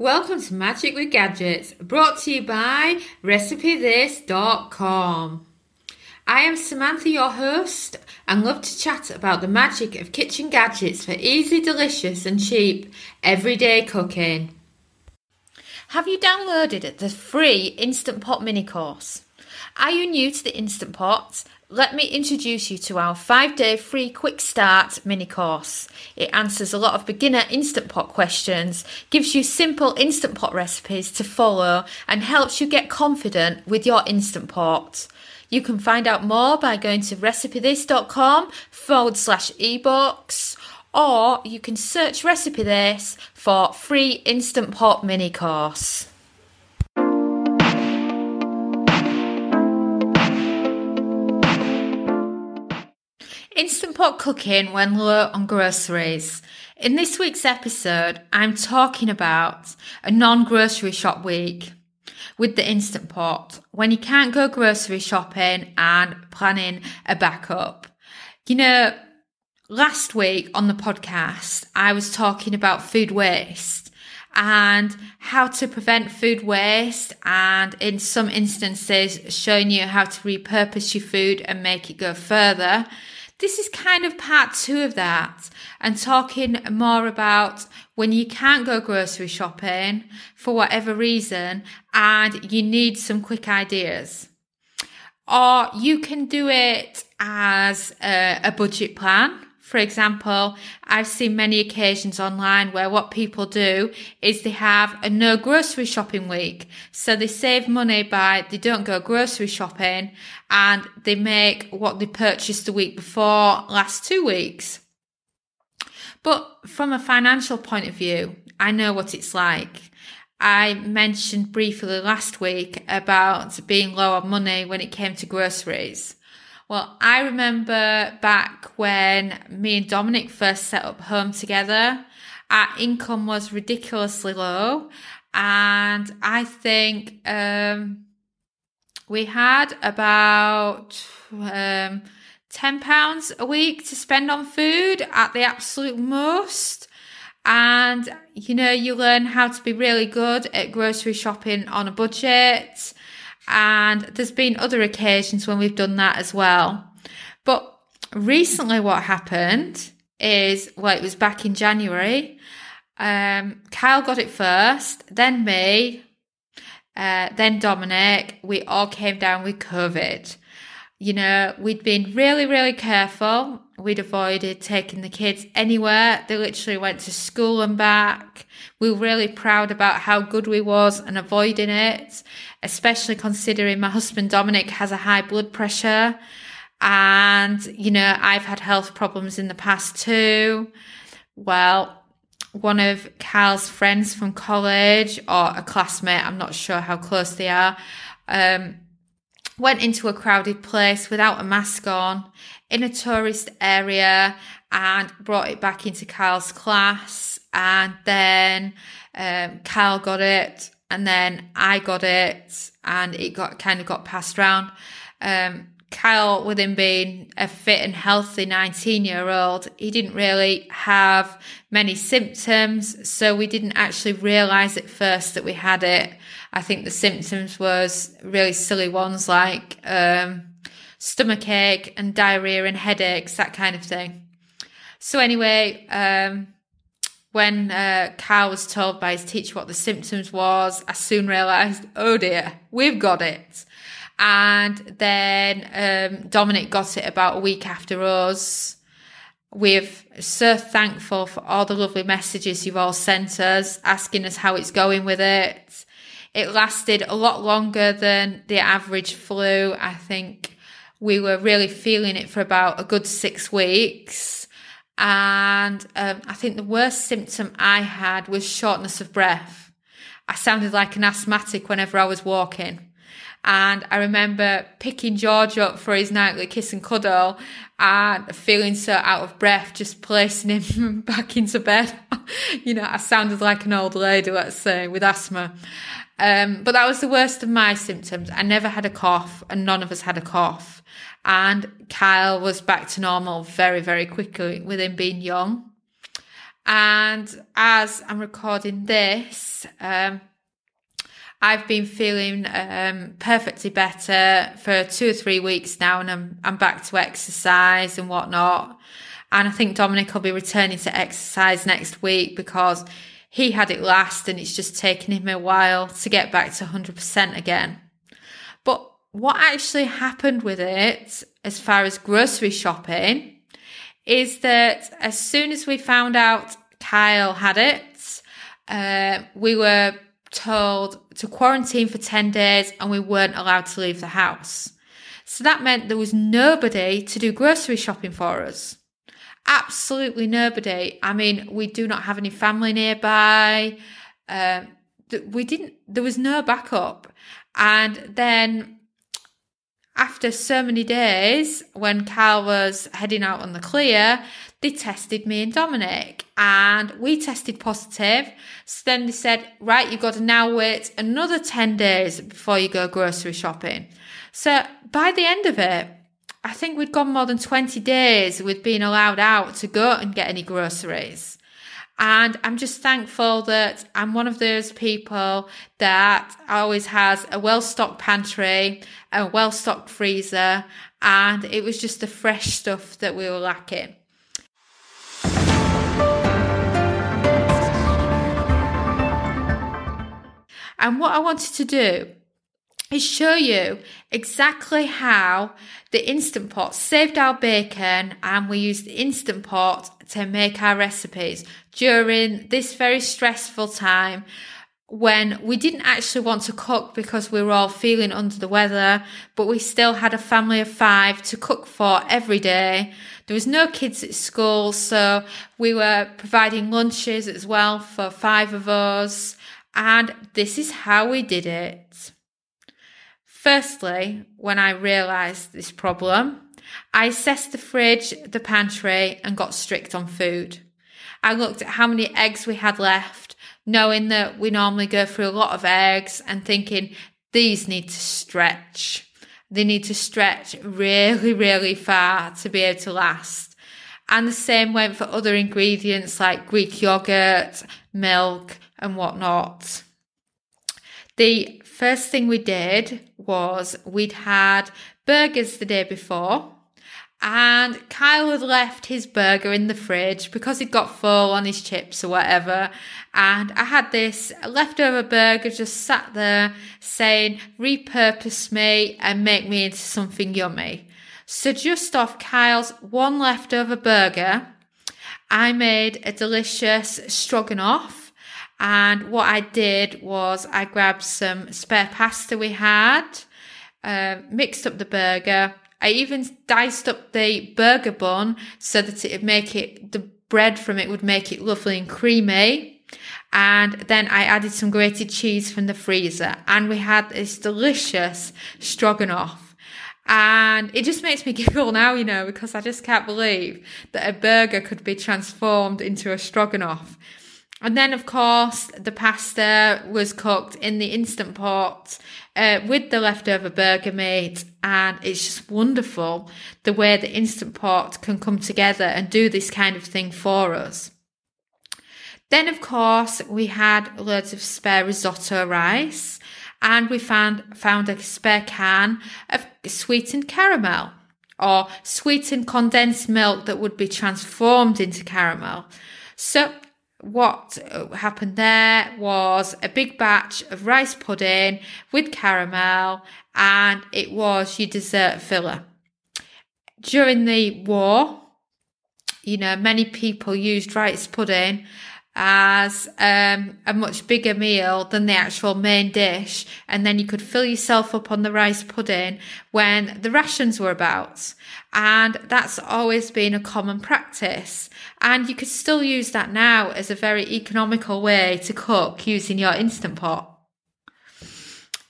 Welcome to Magic with Gadgets, brought to you by RecipeThis.com. I am Samantha, your host, and love to chat about the magic of kitchen gadgets for easy, delicious, and cheap everyday cooking. Have you downloaded the free Instant Pot mini course? Are you new to the Instant Pot? Let me introduce you to our five day free quick start mini course. It answers a lot of beginner Instant Pot questions, gives you simple Instant Pot recipes to follow, and helps you get confident with your Instant Pot. You can find out more by going to recipethis.com forward slash ebooks, or you can search Recipe This for free Instant Pot mini course. Instant Pot cooking when low on groceries. In this week's episode, I'm talking about a non grocery shop week with the Instant Pot when you can't go grocery shopping and planning a backup. You know, last week on the podcast, I was talking about food waste and how to prevent food waste and in some instances showing you how to repurpose your food and make it go further. This is kind of part two of that and talking more about when you can't go grocery shopping for whatever reason and you need some quick ideas. Or you can do it as a, a budget plan for example, I've seen many occasions online where what people do is they have a no grocery shopping week. So they save money by they don't go grocery shopping and they make what they purchased the week before last two weeks. But from a financial point of view, I know what it's like. I mentioned briefly last week about being low on money when it came to groceries. Well, I remember back when me and Dominic first set up home together, our income was ridiculously low. And I think, um, we had about, um, 10 pounds a week to spend on food at the absolute most. And, you know, you learn how to be really good at grocery shopping on a budget. And there's been other occasions when we've done that as well. But recently, what happened is, well, it was back in January. Um, Kyle got it first, then me, uh, then Dominic. We all came down with COVID. You know, we'd been really, really careful. We'd avoided taking the kids anywhere. They literally went to school and back. We were really proud about how good we was and avoiding it, especially considering my husband Dominic has a high blood pressure. And, you know, I've had health problems in the past too. Well, one of Cal's friends from college or a classmate, I'm not sure how close they are, um, went into a crowded place without a mask on in a tourist area and brought it back into Kyle's class. And then um, Kyle got it, and then I got it, and it got kind of got passed around. Um, Kyle, with him being a fit and healthy 19 year old, he didn't really have many symptoms. So we didn't actually realize at first that we had it. I think the symptoms was really silly ones like, um, stomach ache and diarrhea and headaches, that kind of thing. So anyway, um, when uh, Kyle was told by his teacher what the symptoms was, I soon realised, oh dear, we've got it. And then um, Dominic got it about a week after us. We're so thankful for all the lovely messages you've all sent us, asking us how it's going with it. It lasted a lot longer than the average flu. I think we were really feeling it for about a good six weeks. And um, I think the worst symptom I had was shortness of breath. I sounded like an asthmatic whenever I was walking. And I remember picking George up for his nightly kiss and cuddle and feeling so out of breath, just placing him back into bed. you know, I sounded like an old lady, let's say, with asthma. Um, but that was the worst of my symptoms. I never had a cough and none of us had a cough. And Kyle was back to normal very, very quickly with him being young. And as I'm recording this, um, I've been feeling um, perfectly better for two or three weeks now, and I'm I'm back to exercise and whatnot. And I think Dominic will be returning to exercise next week because he had it last, and it's just taken him a while to get back to 100% again. But what actually happened with it, as far as grocery shopping, is that as soon as we found out Kyle had it, uh, we were told to quarantine for 10 days and we weren't allowed to leave the house. So that meant there was nobody to do grocery shopping for us. Absolutely nobody. I mean, we do not have any family nearby. Uh, we didn't, there was no backup. And then after so many days, when Cal was heading out on the clear, they tested me and Dominic and we tested positive. So then they said, right, you've got to now wait another 10 days before you go grocery shopping. So by the end of it, I think we'd gone more than 20 days with being allowed out to go and get any groceries. And I'm just thankful that I'm one of those people that always has a well stocked pantry, a well stocked freezer, and it was just the fresh stuff that we were lacking. And what I wanted to do is show you exactly how the Instant Pot saved our bacon and we used the Instant Pot to make our recipes during this very stressful time when we didn't actually want to cook because we were all feeling under the weather, but we still had a family of five to cook for every day. There was no kids at school, so we were providing lunches as well for five of us. And this is how we did it. Firstly, when I realised this problem, I assessed the fridge, the pantry, and got strict on food. I looked at how many eggs we had left, knowing that we normally go through a lot of eggs and thinking these need to stretch. They need to stretch really, really far to be able to last. And the same went for other ingredients like Greek yogurt, milk, and whatnot. The first thing we did was we'd had burgers the day before and Kyle had left his burger in the fridge because he'd got full on his chips or whatever. And I had this leftover burger just sat there saying, repurpose me and make me into something yummy. So just off Kyle's one leftover burger, I made a delicious stroganoff. And what I did was I grabbed some spare pasta we had, uh, mixed up the burger, I even diced up the burger bun so that it would make it, the bread from it would make it lovely and creamy. And then I added some grated cheese from the freezer and we had this delicious stroganoff. And it just makes me giggle now, you know, because I just can't believe that a burger could be transformed into a stroganoff. And then, of course, the pasta was cooked in the instant pot uh, with the leftover burger meat. And it's just wonderful the way the instant pot can come together and do this kind of thing for us. Then, of course, we had loads of spare risotto rice and we found, found a spare can of sweetened caramel or sweetened condensed milk that would be transformed into caramel. So what uh, happened there was a big batch of rice pudding with caramel and it was your dessert filler. During the war, you know, many people used rice pudding as um, a much bigger meal than the actual main dish. And then you could fill yourself up on the rice pudding when the rations were about. And that's always been a common practice. And you could still use that now as a very economical way to cook using your Instant Pot.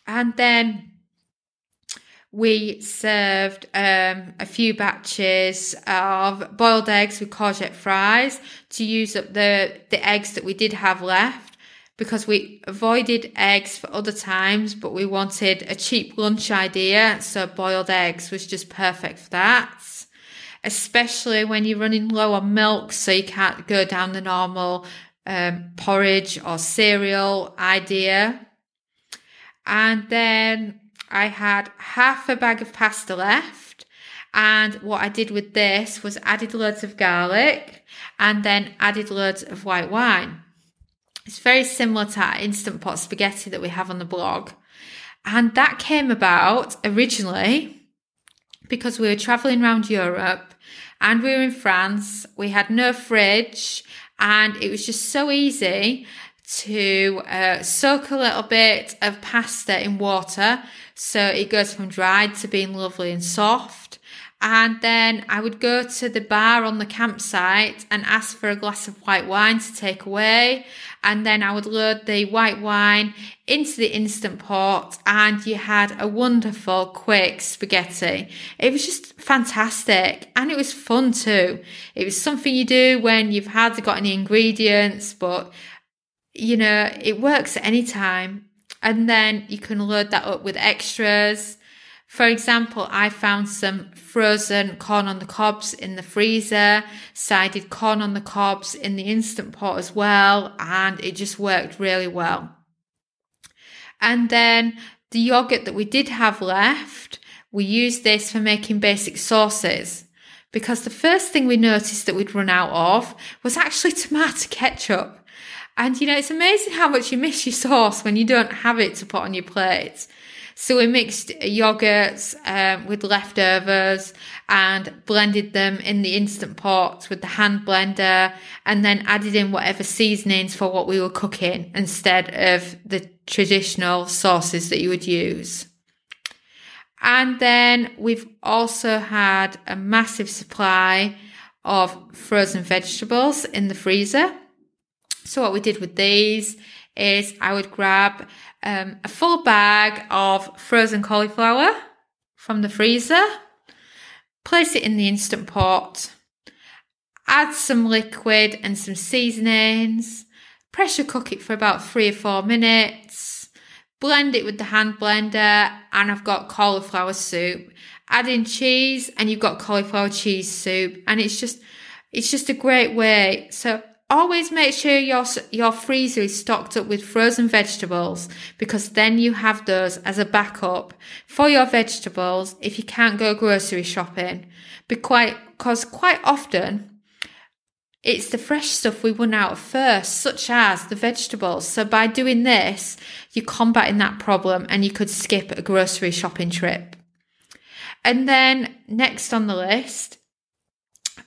And then we served um, a few batches of boiled eggs with courgette fries to use up the, the eggs that we did have left because we avoided eggs for other times, but we wanted a cheap lunch idea. So boiled eggs was just perfect for that. especially when you're running low on milk, so you can't go down the normal um, porridge or cereal idea. And then I had half a bag of pasta left. And what I did with this was added loads of garlic and then added loads of white wine. It's very similar to our instant pot spaghetti that we have on the blog. And that came about originally because we were traveling around Europe and we were in France. We had no fridge and it was just so easy to uh, soak a little bit of pasta in water so it goes from dried to being lovely and soft. And then I would go to the bar on the campsite and ask for a glass of white wine to take away. And then I would load the white wine into the instant pot and you had a wonderful quick spaghetti. It was just fantastic and it was fun too. It was something you do when you've hardly got any ingredients, but you know, it works at any time. And then you can load that up with extras. For example, I found some frozen corn on the cobs in the freezer, so I did corn on the cobs in the instant pot as well, and it just worked really well. And then the yogurt that we did have left, we used this for making basic sauces because the first thing we noticed that we'd run out of was actually tomato ketchup. And you know, it's amazing how much you miss your sauce when you don't have it to put on your plate. So we mixed yogurts um, with leftovers and blended them in the instant pot with the hand blender and then added in whatever seasonings for what we were cooking instead of the traditional sauces that you would use. And then we've also had a massive supply of frozen vegetables in the freezer. So what we did with these is I would grab um, a full bag of frozen cauliflower from the freezer, place it in the instant pot, add some liquid and some seasonings, pressure cook it for about three or four minutes, blend it with the hand blender, and I've got cauliflower soup. Add in cheese, and you've got cauliflower cheese soup, and it's just it's just a great way. So Always make sure your, your freezer is stocked up with frozen vegetables because then you have those as a backup for your vegetables if you can't go grocery shopping. Be quite, cause quite often it's the fresh stuff we run out of first, such as the vegetables. So by doing this, you're combating that problem and you could skip a grocery shopping trip. And then next on the list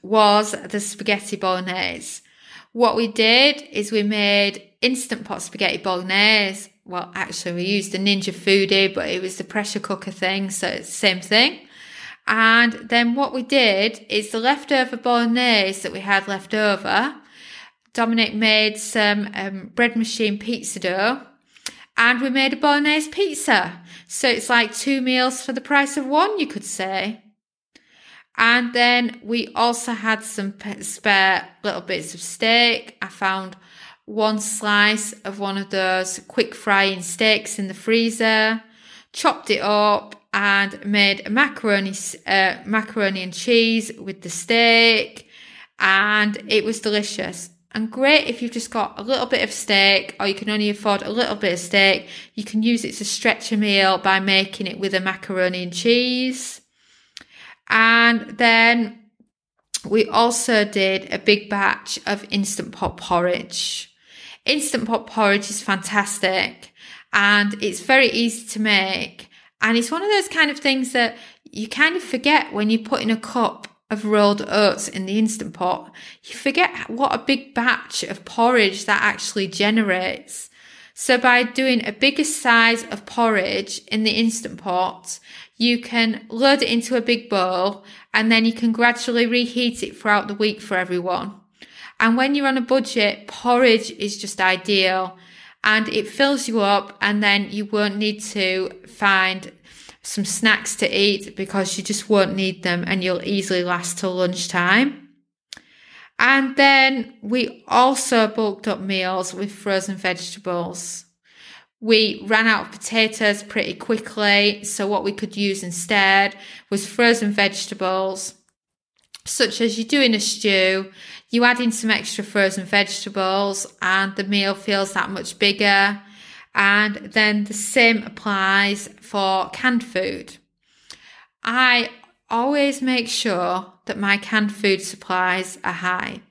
was the spaghetti bolognese. What we did is we made instant pot spaghetti bolognese. Well, actually, we used a Ninja Foodi, but it was the pressure cooker thing, so it's the same thing. And then what we did is the leftover bolognese that we had left over. Dominic made some um, bread machine pizza dough and we made a bolognese pizza. So it's like two meals for the price of one, you could say. And then we also had some spare little bits of steak. I found one slice of one of those quick frying steaks in the freezer, chopped it up and made macaroni, uh, macaroni and cheese with the steak. And it was delicious and great if you've just got a little bit of steak or you can only afford a little bit of steak. You can use it to stretch a meal by making it with a macaroni and cheese. And then we also did a big batch of Instant Pot porridge. Instant Pot porridge is fantastic and it's very easy to make. And it's one of those kind of things that you kind of forget when you put in a cup of rolled oats in the Instant Pot. You forget what a big batch of porridge that actually generates. So by doing a bigger size of porridge in the Instant Pot, you can load it into a big bowl and then you can gradually reheat it throughout the week for everyone. And when you're on a budget, porridge is just ideal and it fills you up and then you won't need to find some snacks to eat because you just won't need them and you'll easily last till lunchtime. And then we also bulked up meals with frozen vegetables. We ran out of potatoes pretty quickly, so what we could use instead was frozen vegetables. such as you do in a stew, you add in some extra frozen vegetables and the meal feels that much bigger. And then the same applies for canned food. I always make sure that my canned food supplies are high.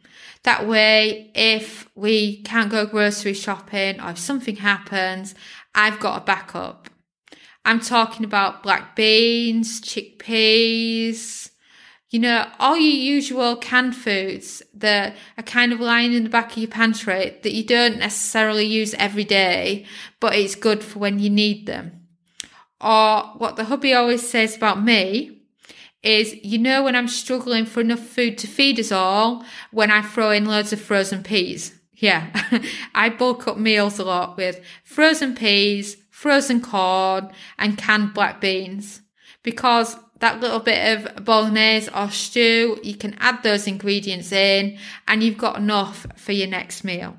That way, if we can't go grocery shopping or if something happens, I've got a backup. I'm talking about black beans, chickpeas, you know, all your usual canned foods that are kind of lying in the back of your pantry that you don't necessarily use every day, but it's good for when you need them. Or what the hubby always says about me is, you know, when I'm struggling for enough food to feed us all, when I throw in loads of frozen peas. Yeah, I bulk up meals a lot with frozen peas, frozen corn, and canned black beans because that little bit of bolognese or stew, you can add those ingredients in and you've got enough for your next meal.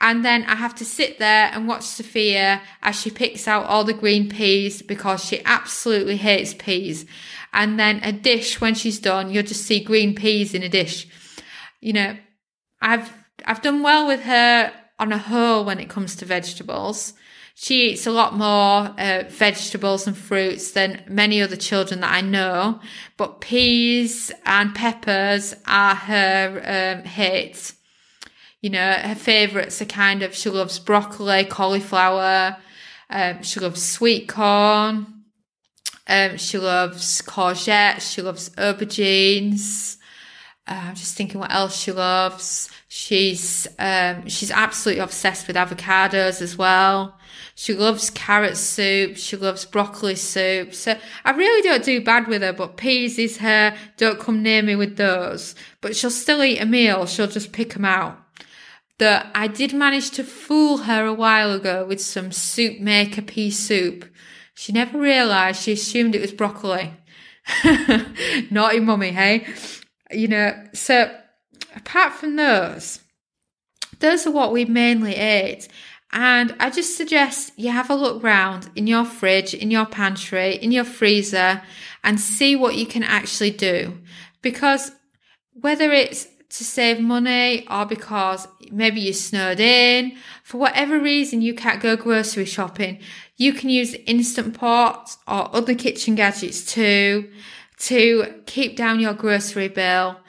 And then I have to sit there and watch Sophia as she picks out all the green peas because she absolutely hates peas. And then a dish, when she's done, you'll just see green peas in a dish. You know, I've, I've done well with her on a whole when it comes to vegetables. She eats a lot more uh, vegetables and fruits than many other children that I know, but peas and peppers are her um, hits. You know, her favourites are kind of, she loves broccoli, cauliflower, um, she loves sweet corn, um, she loves courgettes, she loves aubergines. Uh, I'm just thinking what else she loves. She's um, she's absolutely obsessed with avocados as well. She loves carrot soup. She loves broccoli soup. So I really don't do bad with her, but peas is her. Don't come near me with those. But she'll still eat a meal. She'll just pick them out. That I did manage to fool her a while ago with some soup maker pea soup. She never realised. She assumed it was broccoli. Naughty mummy, hey? You know, so apart from those, those are what we mainly ate. And I just suggest you have a look round in your fridge, in your pantry, in your freezer, and see what you can actually do. Because whether it's to save money or because maybe you're snowed in, for whatever reason you can't go grocery shopping, you can use Instant pots or other kitchen gadgets too to keep down your grocery bill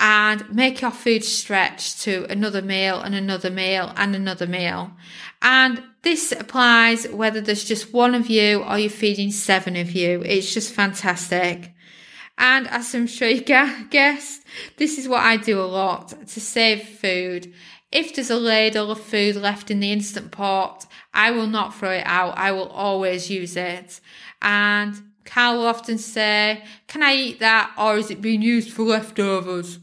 and make your food stretch to another meal and another meal and another meal. And this applies whether there's just one of you or you're feeding seven of you. It's just fantastic. And as I'm sure you guessed, this is what I do a lot to save food. If there's a ladle of food left in the instant pot, I will not throw it out. I will always use it. And Carl will often say, Can I eat that or is it being used for leftovers?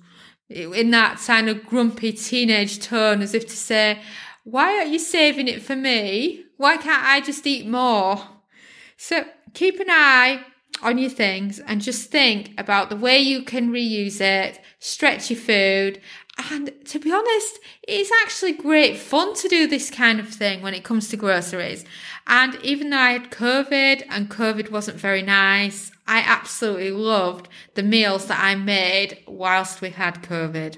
In that kind of grumpy teenage tone, as if to say, why are you saving it for me? Why can't I just eat more? So keep an eye on your things and just think about the way you can reuse it, stretch your food. And to be honest, it's actually great fun to do this kind of thing when it comes to groceries. And even though I had COVID and COVID wasn't very nice, I absolutely loved the meals that I made whilst we had COVID.